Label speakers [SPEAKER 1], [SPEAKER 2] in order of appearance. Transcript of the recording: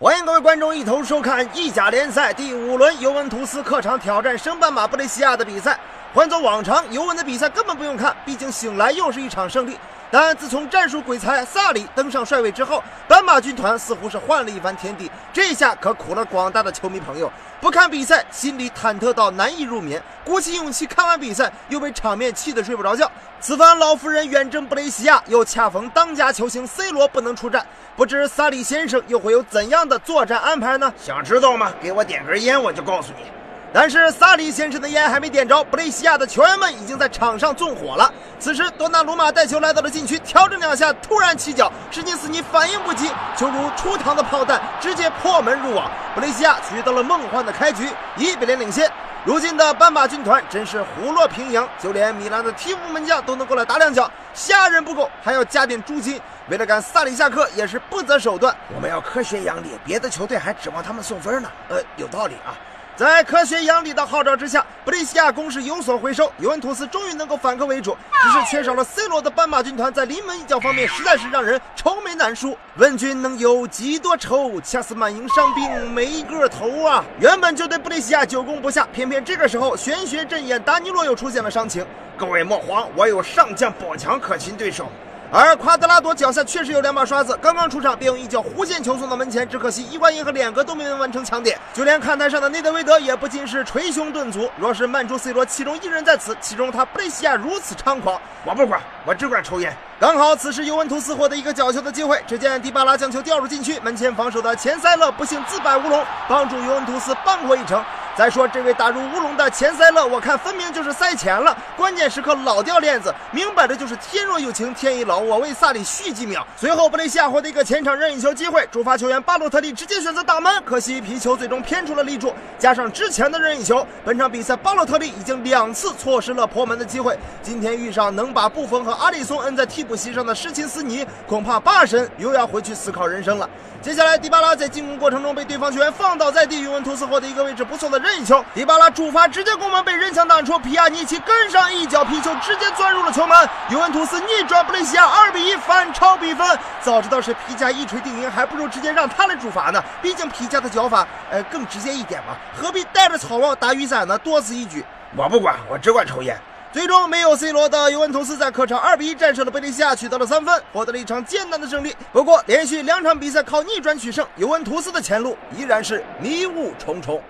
[SPEAKER 1] 欢迎各位观众一同收看意甲联赛第五轮尤文图斯客场挑战升班马布雷西亚的比赛。换作往常，尤文的比赛根本不用看，毕竟醒来又是一场胜利。但自从战术鬼才萨里登上帅位之后，斑马军团似乎是换了一番天地。这下可苦了广大的球迷朋友，不看比赛心里忐忑到难以入眠，鼓起勇气看完比赛又被场面气得睡不着觉。此番老夫人远征布雷西亚，又恰逢当家球星 C 罗不能出战，不知萨里先生又会有怎样的作战安排呢？
[SPEAKER 2] 想知道吗？给我点根烟，我就告诉你。
[SPEAKER 1] 但是萨里先生的烟还没点着，布雷西亚的球员们已经在场上纵火了。此时，多纳鲁马带球来到了禁区，调整两下，突然起脚，史金斯尼反应不及，球如出膛的炮弹，直接破门入网。布雷西亚取得了梦幻的开局，一比零领先。如今的斑马军团真是虎落平阳，就连米兰的替补门将都能过来打两脚，吓人不够，还要加点猪筋。为了赶萨里下课，也是不择手段。
[SPEAKER 2] 我们要科学养理，别的球队还指望他们送分呢。呃，有道理啊。
[SPEAKER 1] 在科学养理的号召之下，布雷西亚攻势有所回收，尤文图斯终于能够反客为主。只是缺少了 C 罗的斑马军团在临门一脚方面实在是让人愁眉难舒。问君能有几多愁？恰似满营伤兵没个头啊！原本就对布雷西亚久攻不下，偏偏这个时候玄学阵眼达尼洛又出现了伤情。
[SPEAKER 2] 各位莫慌，我有上将宝强可擒对手。
[SPEAKER 1] 而夸德拉多脚下确实有两把刷子，刚刚出场便用一脚弧线球送到门前，只可惜伊瓜因和脸哥都没能完成抢点。就连看台上的内德维德也不禁是捶胸顿足。若是曼朱 C 罗其中一人在此，其中他布雷西亚如此猖狂？
[SPEAKER 2] 我不管，我只管抽烟。
[SPEAKER 1] 刚好此时尤文图斯获得一个角球的机会，只见迪巴拉将球吊入禁区，门前防守的钱塞勒不幸自摆乌龙，帮助尤文图斯扳回一城。再说这位打入乌龙的钱塞勒，我看分明就是塞钱了，关键时刻老掉链子，明摆着就是天若有情天亦老，我为萨里续几秒。随后布雷西亚获得一个前场任意球机会，主罚球员巴洛特利直接选择打门，可惜皮球最终偏出了立柱，加上之前的任意球，本场比赛巴洛特利已经两次错失了破门的机会。今天遇上能把布冯和阿里松摁在替补席上的施琴斯尼，恐怕巴神又要回去思考人生了。接下来迪巴拉在进攻过程中被对方球员放倒在地，尤文图斯获得一个位置不错的任任意球，迪巴拉主罚直接攻门被人墙挡出，皮亚尼奇跟上一脚皮球直接钻入了球门，尤文图斯逆转布雷西亚二比一反超比分。早知道是皮加一锤定音，还不如直接让他来主罚呢，毕竟皮加的脚法呃更直接一点嘛，何必带着草帽打雨伞呢？多此一举。
[SPEAKER 2] 我不管，我只管抽烟。
[SPEAKER 1] 最终没有 C 罗的尤文图斯在客场二比一战胜了贝利西亚，取得了三分，获得了一场艰难的胜利。不过连续两场比赛靠逆转取胜，尤文图斯的前路依然是迷雾重重。